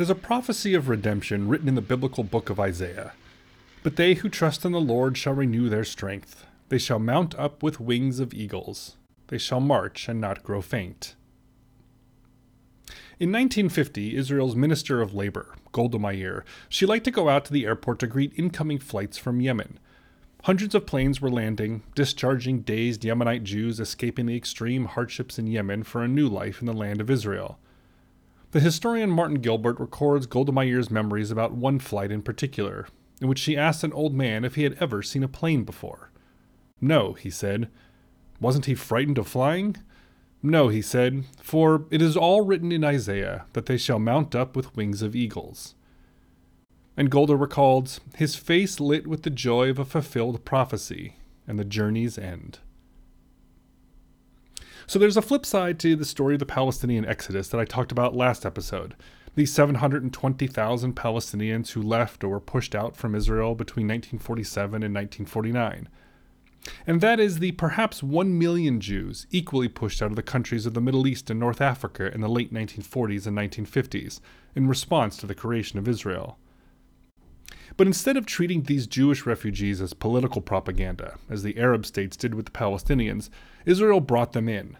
There's a prophecy of redemption written in the biblical book of Isaiah. But they who trust in the Lord shall renew their strength. They shall mount up with wings of eagles. They shall march and not grow faint. In 1950, Israel's Minister of Labor, Golda Meir, she liked to go out to the airport to greet incoming flights from Yemen. Hundreds of planes were landing, discharging dazed Yemenite Jews escaping the extreme hardships in Yemen for a new life in the land of Israel. The historian Martin Gilbert records Golda Meir's memories about one flight in particular, in which she asked an old man if he had ever seen a plane before. No, he said. Wasn't he frightened of flying? No, he said, for it is all written in Isaiah that they shall mount up with wings of eagles. And Golda recalled, his face lit with the joy of a fulfilled prophecy and the journey's end. So there's a flip side to the story of the Palestinian exodus that I talked about last episode. The 720,000 Palestinians who left or were pushed out from Israel between 1947 and 1949. And that is the perhaps 1 million Jews equally pushed out of the countries of the Middle East and North Africa in the late 1940s and 1950s in response to the creation of Israel. But instead of treating these Jewish refugees as political propaganda, as the Arab states did with the Palestinians, Israel brought them in.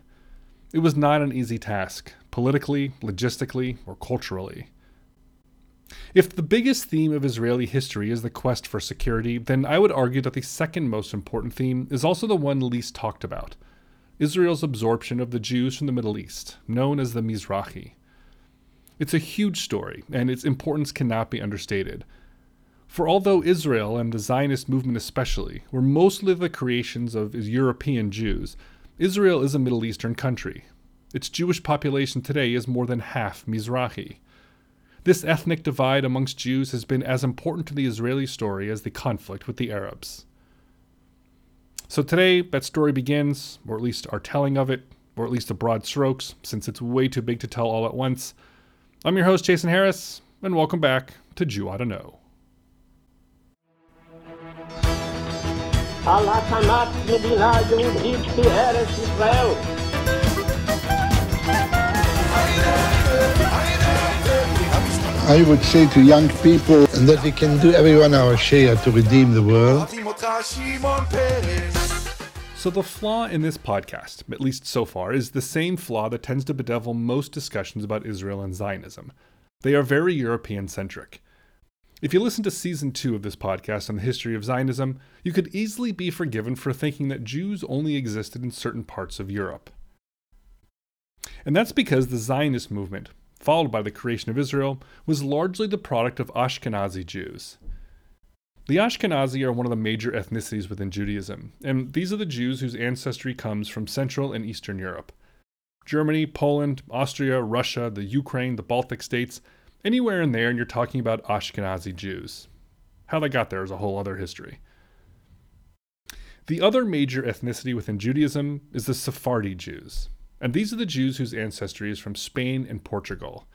It was not an easy task, politically, logistically, or culturally. If the biggest theme of Israeli history is the quest for security, then I would argue that the second most important theme is also the one least talked about Israel's absorption of the Jews from the Middle East, known as the Mizrahi. It's a huge story, and its importance cannot be understated. For although Israel, and the Zionist movement especially, were mostly the creations of European Jews, Israel is a Middle Eastern country. Its Jewish population today is more than half Mizrahi. This ethnic divide amongst Jews has been as important to the Israeli story as the conflict with the Arabs. So today, that story begins, or at least our telling of it, or at least the broad strokes, since it's way too big to tell all at once. I'm your host, Jason Harris, and welcome back to Jew Oughta Know. על הקמת מדינה יהודית בארץ ישראל. I would say to young people that we can do everyone our share to redeem the world. So, the flaw in this podcast, at least so far, is the same flaw that tends to bedevil most discussions about Israel and Zionism. They are very European centric. If you listen to season two of this podcast on the history of Zionism, you could easily be forgiven for thinking that Jews only existed in certain parts of Europe. And that's because the Zionist movement, followed by the creation of Israel, was largely the product of Ashkenazi Jews. The Ashkenazi are one of the major ethnicities within Judaism, and these are the Jews whose ancestry comes from Central and Eastern Europe. Germany, Poland, Austria, Russia, the Ukraine, the Baltic states, Anywhere in there, and you're talking about Ashkenazi Jews. How they got there is a whole other history. The other major ethnicity within Judaism is the Sephardi Jews, and these are the Jews whose ancestry is from Spain and Portugal.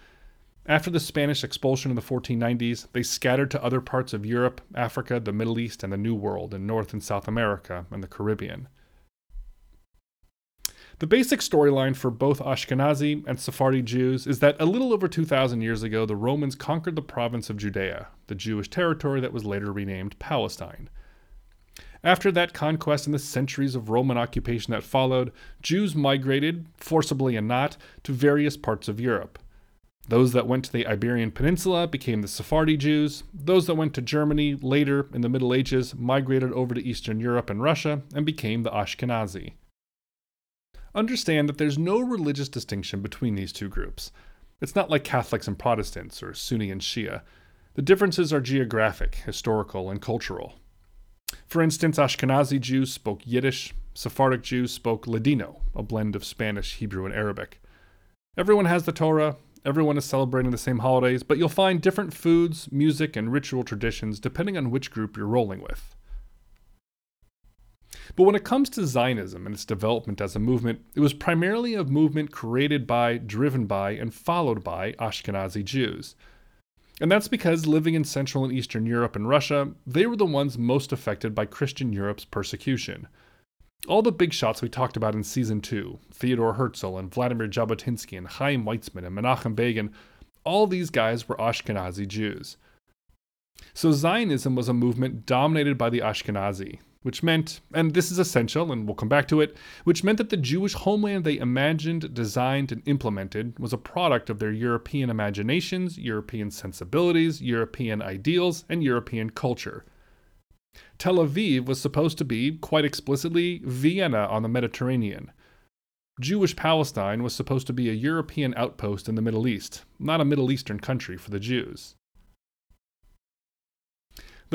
After the Spanish expulsion in the 1490s, they scattered to other parts of Europe, Africa, the Middle East, and the New World in North and South America and the Caribbean. The basic storyline for both Ashkenazi and Sephardi Jews is that a little over 2,000 years ago, the Romans conquered the province of Judea, the Jewish territory that was later renamed Palestine. After that conquest and the centuries of Roman occupation that followed, Jews migrated, forcibly and not, to various parts of Europe. Those that went to the Iberian Peninsula became the Sephardi Jews. Those that went to Germany later in the Middle Ages migrated over to Eastern Europe and Russia and became the Ashkenazi understand that there's no religious distinction between these two groups. It's not like Catholics and Protestants or Sunni and Shia. The differences are geographic, historical, and cultural. For instance, Ashkenazi Jews spoke Yiddish, Sephardic Jews spoke Ladino, a blend of Spanish, Hebrew, and Arabic. Everyone has the Torah, everyone is celebrating the same holidays, but you'll find different foods, music, and ritual traditions depending on which group you're rolling with. But when it comes to Zionism and its development as a movement, it was primarily a movement created by, driven by, and followed by Ashkenazi Jews. And that's because living in Central and Eastern Europe and Russia, they were the ones most affected by Christian Europe's persecution. All the big shots we talked about in season 2, Theodore Herzl and Vladimir Jabotinsky and Chaim Weizmann and Menachem Begin, all these guys were Ashkenazi Jews. So Zionism was a movement dominated by the Ashkenazi, which meant, and this is essential and we'll come back to it, which meant that the Jewish homeland they imagined, designed, and implemented was a product of their European imaginations, European sensibilities, European ideals, and European culture. Tel Aviv was supposed to be, quite explicitly, Vienna on the Mediterranean. Jewish Palestine was supposed to be a European outpost in the Middle East, not a Middle Eastern country for the Jews.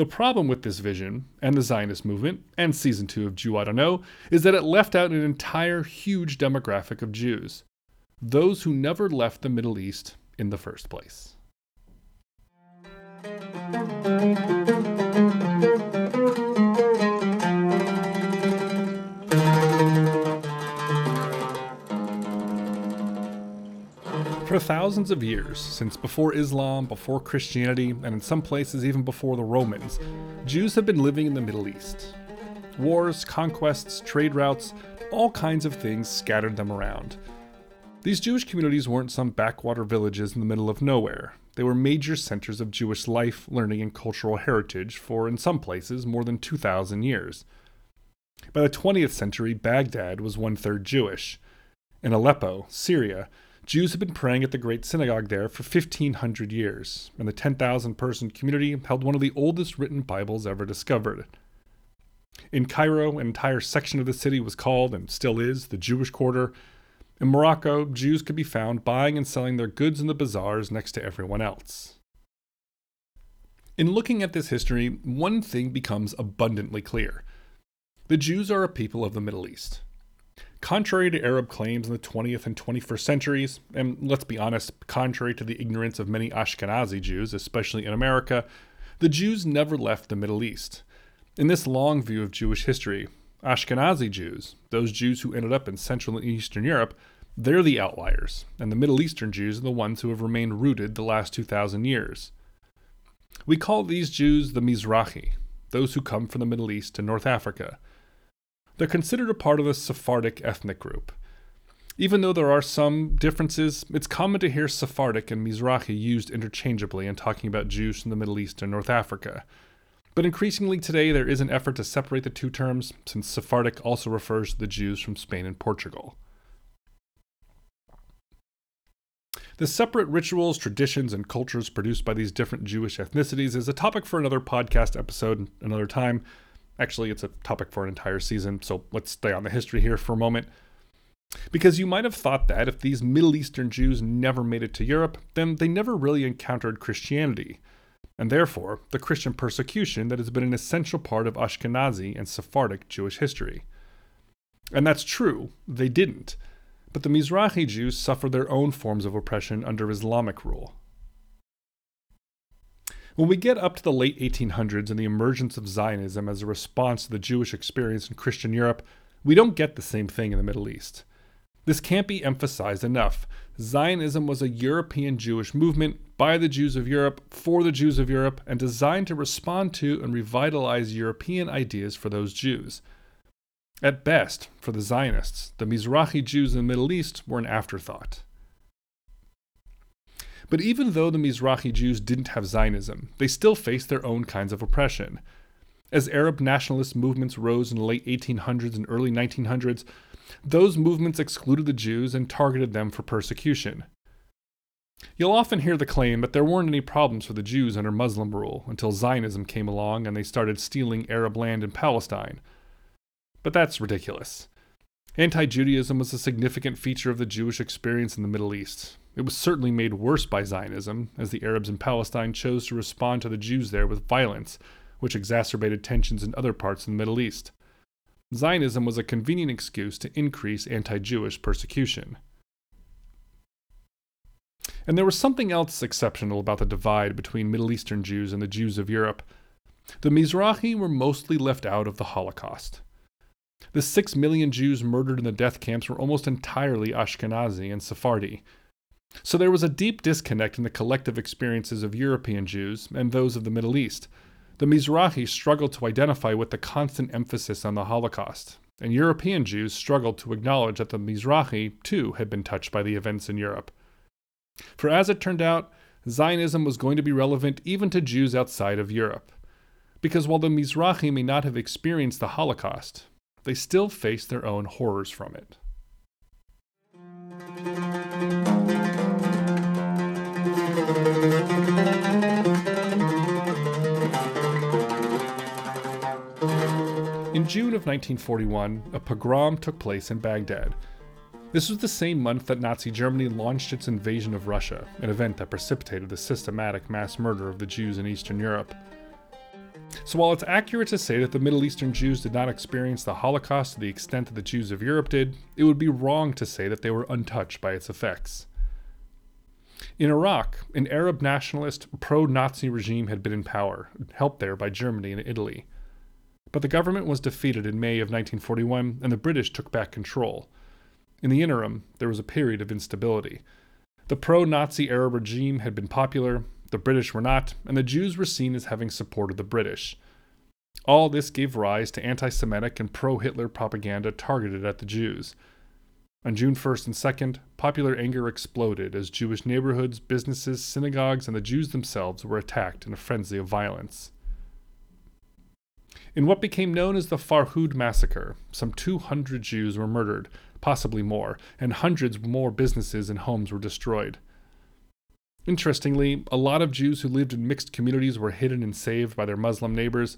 The problem with this vision, and the Zionist movement, and season 2 of Jew Oughta Know, is that it left out an entire huge demographic of Jews. Those who never left the Middle East in the first place. For thousands of years, since before Islam, before Christianity, and in some places even before the Romans, Jews have been living in the Middle East. Wars, conquests, trade routes, all kinds of things scattered them around. These Jewish communities weren't some backwater villages in the middle of nowhere. They were major centers of Jewish life, learning, and cultural heritage for, in some places, more than 2,000 years. By the 20th century, Baghdad was one third Jewish. In Aleppo, Syria, Jews had been praying at the Great Synagogue there for 1,500 years, and the 10,000 person community held one of the oldest written Bibles ever discovered. In Cairo, an entire section of the city was called, and still is, the Jewish Quarter. In Morocco, Jews could be found buying and selling their goods in the bazaars next to everyone else. In looking at this history, one thing becomes abundantly clear. The Jews are a people of the Middle East. Contrary to Arab claims in the 20th and 21st centuries, and let's be honest, contrary to the ignorance of many Ashkenazi Jews, especially in America, the Jews never left the Middle East. In this long view of Jewish history, Ashkenazi Jews, those Jews who ended up in Central and Eastern Europe, they're the outliers, and the Middle Eastern Jews are the ones who have remained rooted the last 2,000 years. We call these Jews the Mizrahi, those who come from the Middle East to North Africa. They're considered a part of the Sephardic ethnic group. Even though there are some differences, it's common to hear Sephardic and Mizrahi used interchangeably in talking about Jews from the Middle East and North Africa. But increasingly today, there is an effort to separate the two terms, since Sephardic also refers to the Jews from Spain and Portugal. The separate rituals, traditions, and cultures produced by these different Jewish ethnicities is a topic for another podcast episode another time. Actually, it's a topic for an entire season, so let's stay on the history here for a moment. Because you might have thought that if these Middle Eastern Jews never made it to Europe, then they never really encountered Christianity, and therefore the Christian persecution that has been an essential part of Ashkenazi and Sephardic Jewish history. And that's true, they didn't. But the Mizrahi Jews suffered their own forms of oppression under Islamic rule. When we get up to the late 1800s and the emergence of Zionism as a response to the Jewish experience in Christian Europe, we don't get the same thing in the Middle East. This can't be emphasized enough. Zionism was a European Jewish movement by the Jews of Europe, for the Jews of Europe, and designed to respond to and revitalize European ideas for those Jews. At best, for the Zionists, the Mizrahi Jews in the Middle East were an afterthought. But even though the Mizrahi Jews didn't have Zionism, they still faced their own kinds of oppression. As Arab nationalist movements rose in the late 1800s and early 1900s, those movements excluded the Jews and targeted them for persecution. You'll often hear the claim that there weren't any problems for the Jews under Muslim rule until Zionism came along and they started stealing Arab land in Palestine. But that's ridiculous. Anti Judaism was a significant feature of the Jewish experience in the Middle East, it was certainly made worse by Zionism, as the Arabs in Palestine chose to respond to the Jews there with violence, which exacerbated tensions in other parts of the Middle East. Zionism was a convenient excuse to increase anti Jewish persecution. And there was something else exceptional about the divide between Middle Eastern Jews and the Jews of Europe. The Mizrahi were mostly left out of the Holocaust. The six million Jews murdered in the death camps were almost entirely Ashkenazi and Sephardi, so there was a deep disconnect in the collective experiences of European Jews and those of the Middle East. The Mizrahi struggled to identify with the constant emphasis on the Holocaust, and European Jews struggled to acknowledge that the Mizrahi, too, had been touched by the events in Europe. For as it turned out, Zionism was going to be relevant even to Jews outside of Europe. Because while the Mizrahi may not have experienced the Holocaust, they still faced their own horrors from it. June of 1941, a pogrom took place in Baghdad. This was the same month that Nazi Germany launched its invasion of Russia, an event that precipitated the systematic mass murder of the Jews in Eastern Europe. So, while it's accurate to say that the Middle Eastern Jews did not experience the Holocaust to the extent that the Jews of Europe did, it would be wrong to say that they were untouched by its effects. In Iraq, an Arab nationalist, pro Nazi regime had been in power, helped there by Germany and Italy. But the government was defeated in May of 1941, and the British took back control. In the interim, there was a period of instability. The pro Nazi Arab regime had been popular, the British were not, and the Jews were seen as having supported the British. All this gave rise to anti Semitic and pro Hitler propaganda targeted at the Jews. On June 1st and 2nd, popular anger exploded as Jewish neighborhoods, businesses, synagogues, and the Jews themselves were attacked in a frenzy of violence. In what became known as the Farhud massacre, some 200 Jews were murdered, possibly more, and hundreds more businesses and homes were destroyed. Interestingly, a lot of Jews who lived in mixed communities were hidden and saved by their Muslim neighbors,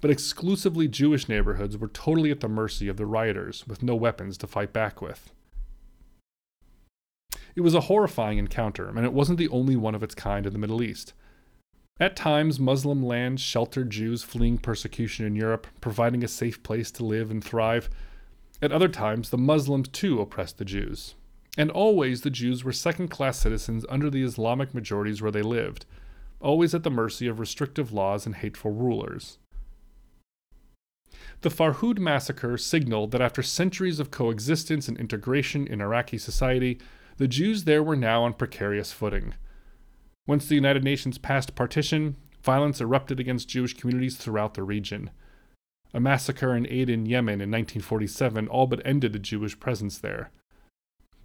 but exclusively Jewish neighborhoods were totally at the mercy of the rioters with no weapons to fight back with. It was a horrifying encounter, and it wasn't the only one of its kind in the Middle East. At times, Muslim lands sheltered Jews fleeing persecution in Europe, providing a safe place to live and thrive. At other times, the Muslims too oppressed the Jews, and always the Jews were second class citizens under the Islamic majorities where they lived, always at the mercy of restrictive laws and hateful rulers. The Farhud massacre signaled that after centuries of coexistence and integration in Iraqi society, the Jews there were now on precarious footing. Once the United Nations passed partition, violence erupted against Jewish communities throughout the region. A massacre in Aden, Yemen in 1947 all but ended the Jewish presence there.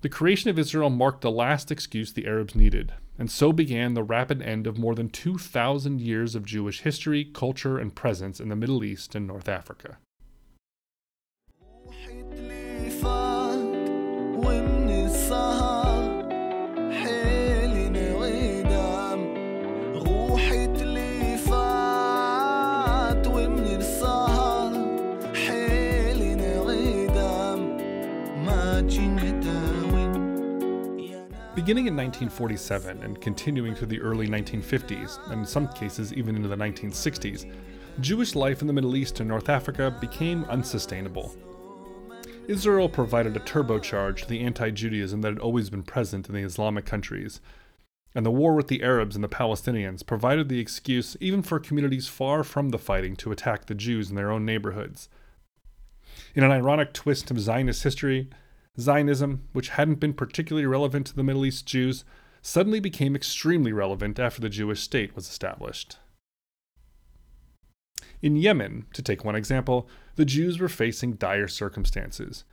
The creation of Israel marked the last excuse the Arabs needed, and so began the rapid end of more than 2,000 years of Jewish history, culture, and presence in the Middle East and North Africa. Beginning in 1947 and continuing through the early 1950s, and in some cases even into the 1960s, Jewish life in the Middle East and North Africa became unsustainable. Israel provided a turbocharge to the anti Judaism that had always been present in the Islamic countries, and the war with the Arabs and the Palestinians provided the excuse even for communities far from the fighting to attack the Jews in their own neighborhoods. In an ironic twist of Zionist history, Zionism, which hadn't been particularly relevant to the Middle East Jews, suddenly became extremely relevant after the Jewish state was established. In Yemen, to take one example, the Jews were facing dire circumstances.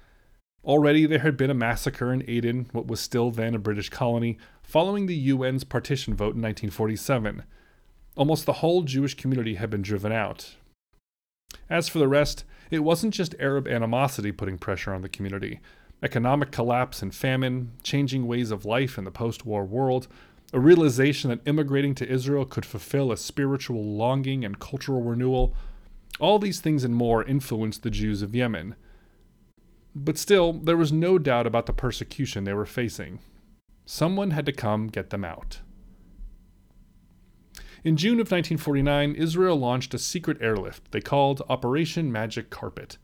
Already there had been a massacre in Aden, what was still then a British colony, following the UN's partition vote in 1947. Almost the whole Jewish community had been driven out. As for the rest, it wasn't just Arab animosity putting pressure on the community economic collapse and famine, changing ways of life in the post war world, a realization that immigrating to Israel could fulfill a spiritual longing and cultural renewal, all these things and more influenced the Jews of Yemen. But still, there was no doubt about the persecution they were facing. Someone had to come get them out. In June of 1949, Israel launched a secret airlift they called Operation Magic Carpet.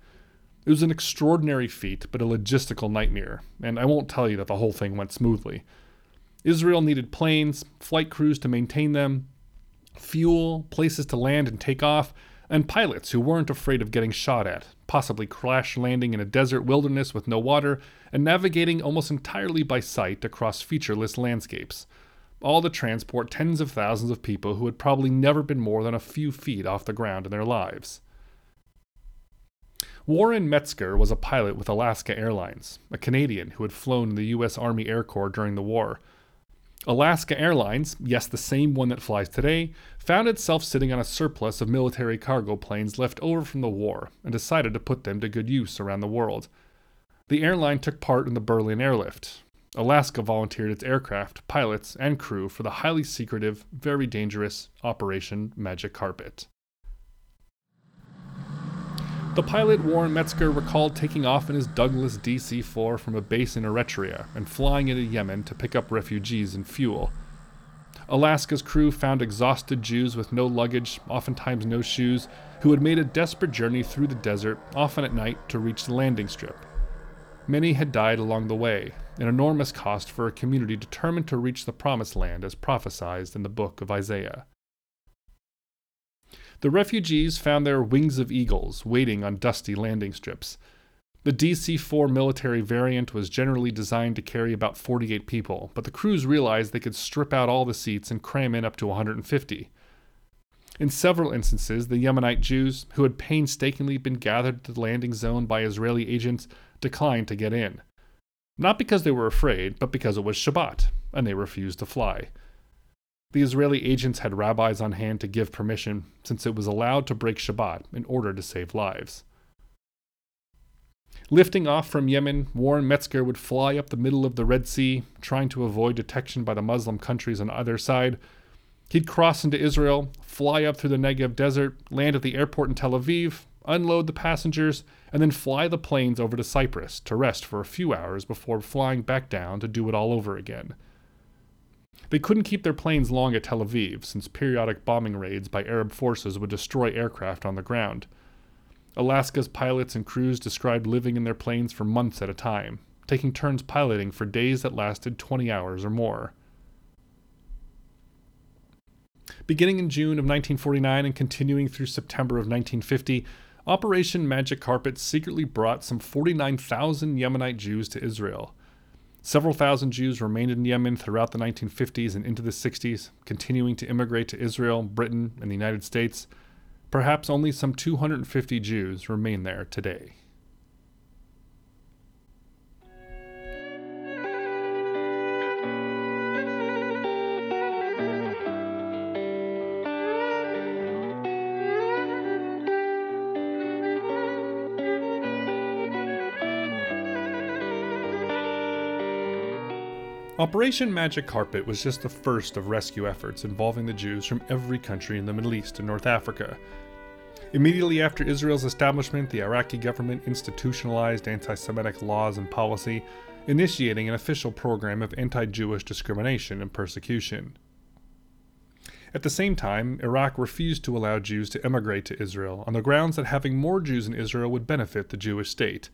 It was an extraordinary feat, but a logistical nightmare, and I won't tell you that the whole thing went smoothly. Israel needed planes, flight crews to maintain them, fuel, places to land and take off, and pilots who weren't afraid of getting shot at, possibly crash landing in a desert wilderness with no water, and navigating almost entirely by sight across featureless landscapes. All to transport tens of thousands of people who had probably never been more than a few feet off the ground in their lives. Warren Metzger was a pilot with Alaska Airlines, a Canadian who had flown in the U.S. Army Air Corps during the war. Alaska Airlines, yes, the same one that flies today, found itself sitting on a surplus of military cargo planes left over from the war and decided to put them to good use around the world. The airline took part in the Berlin airlift. Alaska volunteered its aircraft, pilots, and crew for the highly secretive, very dangerous Operation Magic Carpet. The pilot Warren Metzger recalled taking off in his Douglas DC 4 from a base in Eritrea and flying into Yemen to pick up refugees and fuel. Alaska's crew found exhausted Jews with no luggage, oftentimes no shoes, who had made a desperate journey through the desert, often at night, to reach the landing strip. Many had died along the way, an enormous cost for a community determined to reach the Promised Land as prophesied in the book of Isaiah. The refugees found their wings of eagles waiting on dusty landing strips. The DC 4 military variant was generally designed to carry about 48 people, but the crews realized they could strip out all the seats and cram in up to 150. In several instances, the Yemenite Jews, who had painstakingly been gathered to the landing zone by Israeli agents, declined to get in. Not because they were afraid, but because it was Shabbat, and they refused to fly. The Israeli agents had rabbis on hand to give permission, since it was allowed to break Shabbat in order to save lives. Lifting off from Yemen, Warren Metzger would fly up the middle of the Red Sea, trying to avoid detection by the Muslim countries on either side. He'd cross into Israel, fly up through the Negev desert, land at the airport in Tel Aviv, unload the passengers, and then fly the planes over to Cyprus to rest for a few hours before flying back down to do it all over again. They couldn't keep their planes long at Tel Aviv, since periodic bombing raids by Arab forces would destroy aircraft on the ground. Alaska's pilots and crews described living in their planes for months at a time, taking turns piloting for days that lasted 20 hours or more. Beginning in June of 1949 and continuing through September of 1950, Operation Magic Carpet secretly brought some 49,000 Yemenite Jews to Israel. Several thousand Jews remained in Yemen throughout the 1950s and into the 60s, continuing to immigrate to Israel, Britain, and the United States. Perhaps only some 250 Jews remain there today. Operation Magic Carpet was just the first of rescue efforts involving the Jews from every country in the Middle East and North Africa. Immediately after Israel's establishment, the Iraqi government institutionalized anti Semitic laws and policy, initiating an official program of anti Jewish discrimination and persecution. At the same time, Iraq refused to allow Jews to emigrate to Israel on the grounds that having more Jews in Israel would benefit the Jewish state.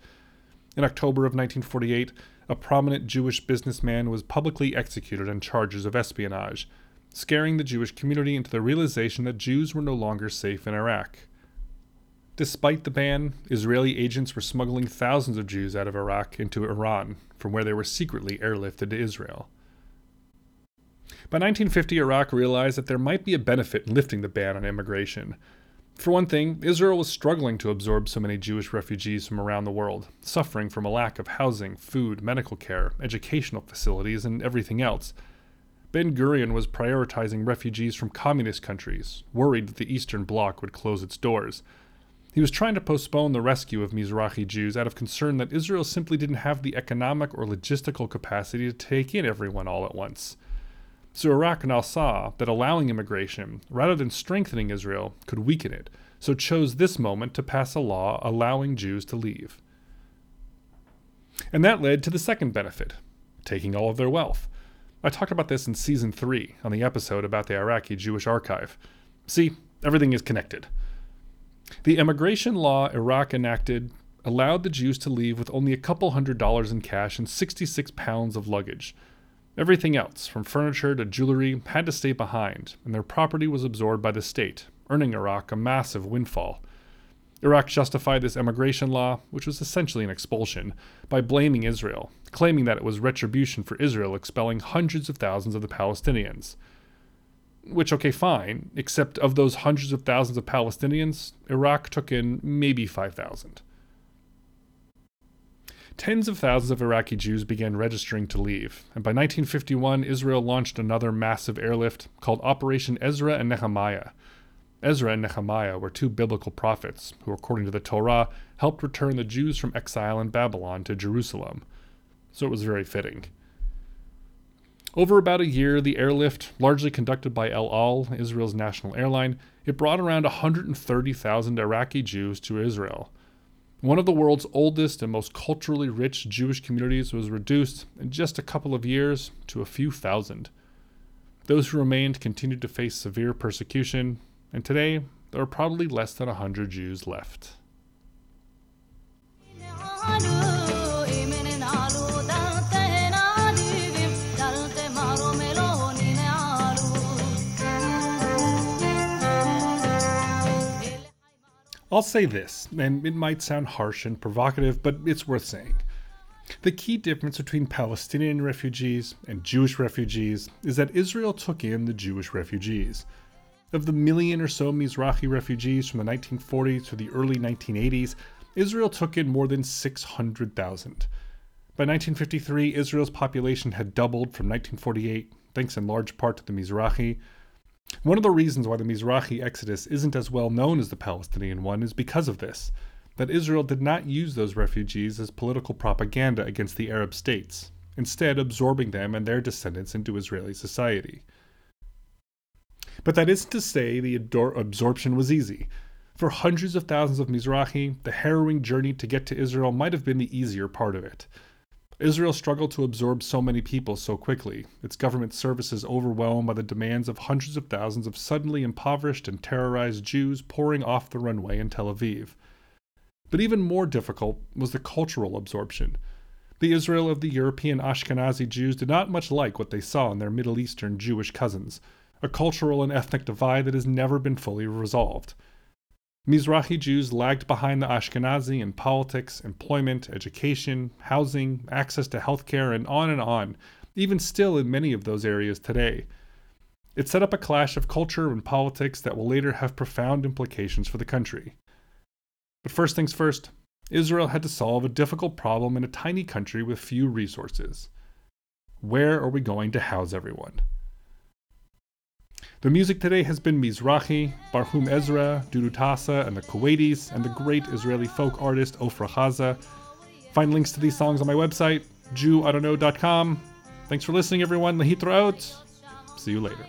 In October of 1948, a prominent Jewish businessman was publicly executed on charges of espionage, scaring the Jewish community into the realization that Jews were no longer safe in Iraq. Despite the ban, Israeli agents were smuggling thousands of Jews out of Iraq into Iran, from where they were secretly airlifted to Israel. By 1950, Iraq realized that there might be a benefit in lifting the ban on immigration, for one thing, Israel was struggling to absorb so many Jewish refugees from around the world, suffering from a lack of housing, food, medical care, educational facilities, and everything else. Ben Gurion was prioritizing refugees from communist countries, worried that the Eastern Bloc would close its doors. He was trying to postpone the rescue of Mizrahi Jews out of concern that Israel simply didn't have the economic or logistical capacity to take in everyone all at once. So Iraq now saw that allowing immigration, rather than strengthening Israel, could weaken it, so chose this moment to pass a law allowing Jews to leave. And that led to the second benefit taking all of their wealth. I talked about this in season 3 on the episode about the Iraqi Jewish archive. See, everything is connected. The immigration law Iraq enacted allowed the Jews to leave with only a couple hundred dollars in cash and 66 pounds of luggage. Everything else, from furniture to jewelry, had to stay behind, and their property was absorbed by the state, earning Iraq a massive windfall. Iraq justified this emigration law, which was essentially an expulsion, by blaming Israel, claiming that it was retribution for Israel expelling hundreds of thousands of the Palestinians. Which, okay, fine, except of those hundreds of thousands of Palestinians, Iraq took in maybe 5,000. Tens of thousands of Iraqi Jews began registering to leave, and by 1951, Israel launched another massive airlift called Operation Ezra and Nehemiah. Ezra and Nehemiah were two biblical prophets who, according to the Torah, helped return the Jews from exile in Babylon to Jerusalem. So it was very fitting. Over about a year, the airlift, largely conducted by El Al, Israel's national airline, it brought around 130,000 Iraqi Jews to Israel. One of the world's oldest and most culturally rich Jewish communities was reduced in just a couple of years to a few thousand. Those who remained continued to face severe persecution, and today there are probably less than 100 Jews left. I'll say this, and it might sound harsh and provocative, but it's worth saying. The key difference between Palestinian refugees and Jewish refugees is that Israel took in the Jewish refugees. Of the million or so Mizrahi refugees from the 1940s to the early 1980s, Israel took in more than 600,000. By 1953, Israel's population had doubled from 1948, thanks in large part to the Mizrahi. One of the reasons why the Mizrahi exodus isn't as well known as the Palestinian one is because of this that Israel did not use those refugees as political propaganda against the Arab states, instead, absorbing them and their descendants into Israeli society. But that isn't to say the ador- absorption was easy. For hundreds of thousands of Mizrahi, the harrowing journey to get to Israel might have been the easier part of it. Israel struggled to absorb so many people so quickly, its government services overwhelmed by the demands of hundreds of thousands of suddenly impoverished and terrorized Jews pouring off the runway in Tel Aviv. But even more difficult was the cultural absorption. The Israel of the European Ashkenazi Jews did not much like what they saw in their Middle Eastern Jewish cousins a cultural and ethnic divide that has never been fully resolved. Mizrahi Jews lagged behind the Ashkenazi in politics, employment, education, housing, access to healthcare, and on and on, even still in many of those areas today. It set up a clash of culture and politics that will later have profound implications for the country. But first things first, Israel had to solve a difficult problem in a tiny country with few resources. Where are we going to house everyone? The music today has been Mizrahi, Barhum Ezra, Dudu Tassa, and the Kuwaitis, and the great Israeli folk artist Ofra Haza. Find links to these songs on my website, JewOughtaKnow.com. Thanks for listening, everyone. Lehitraot. See you later.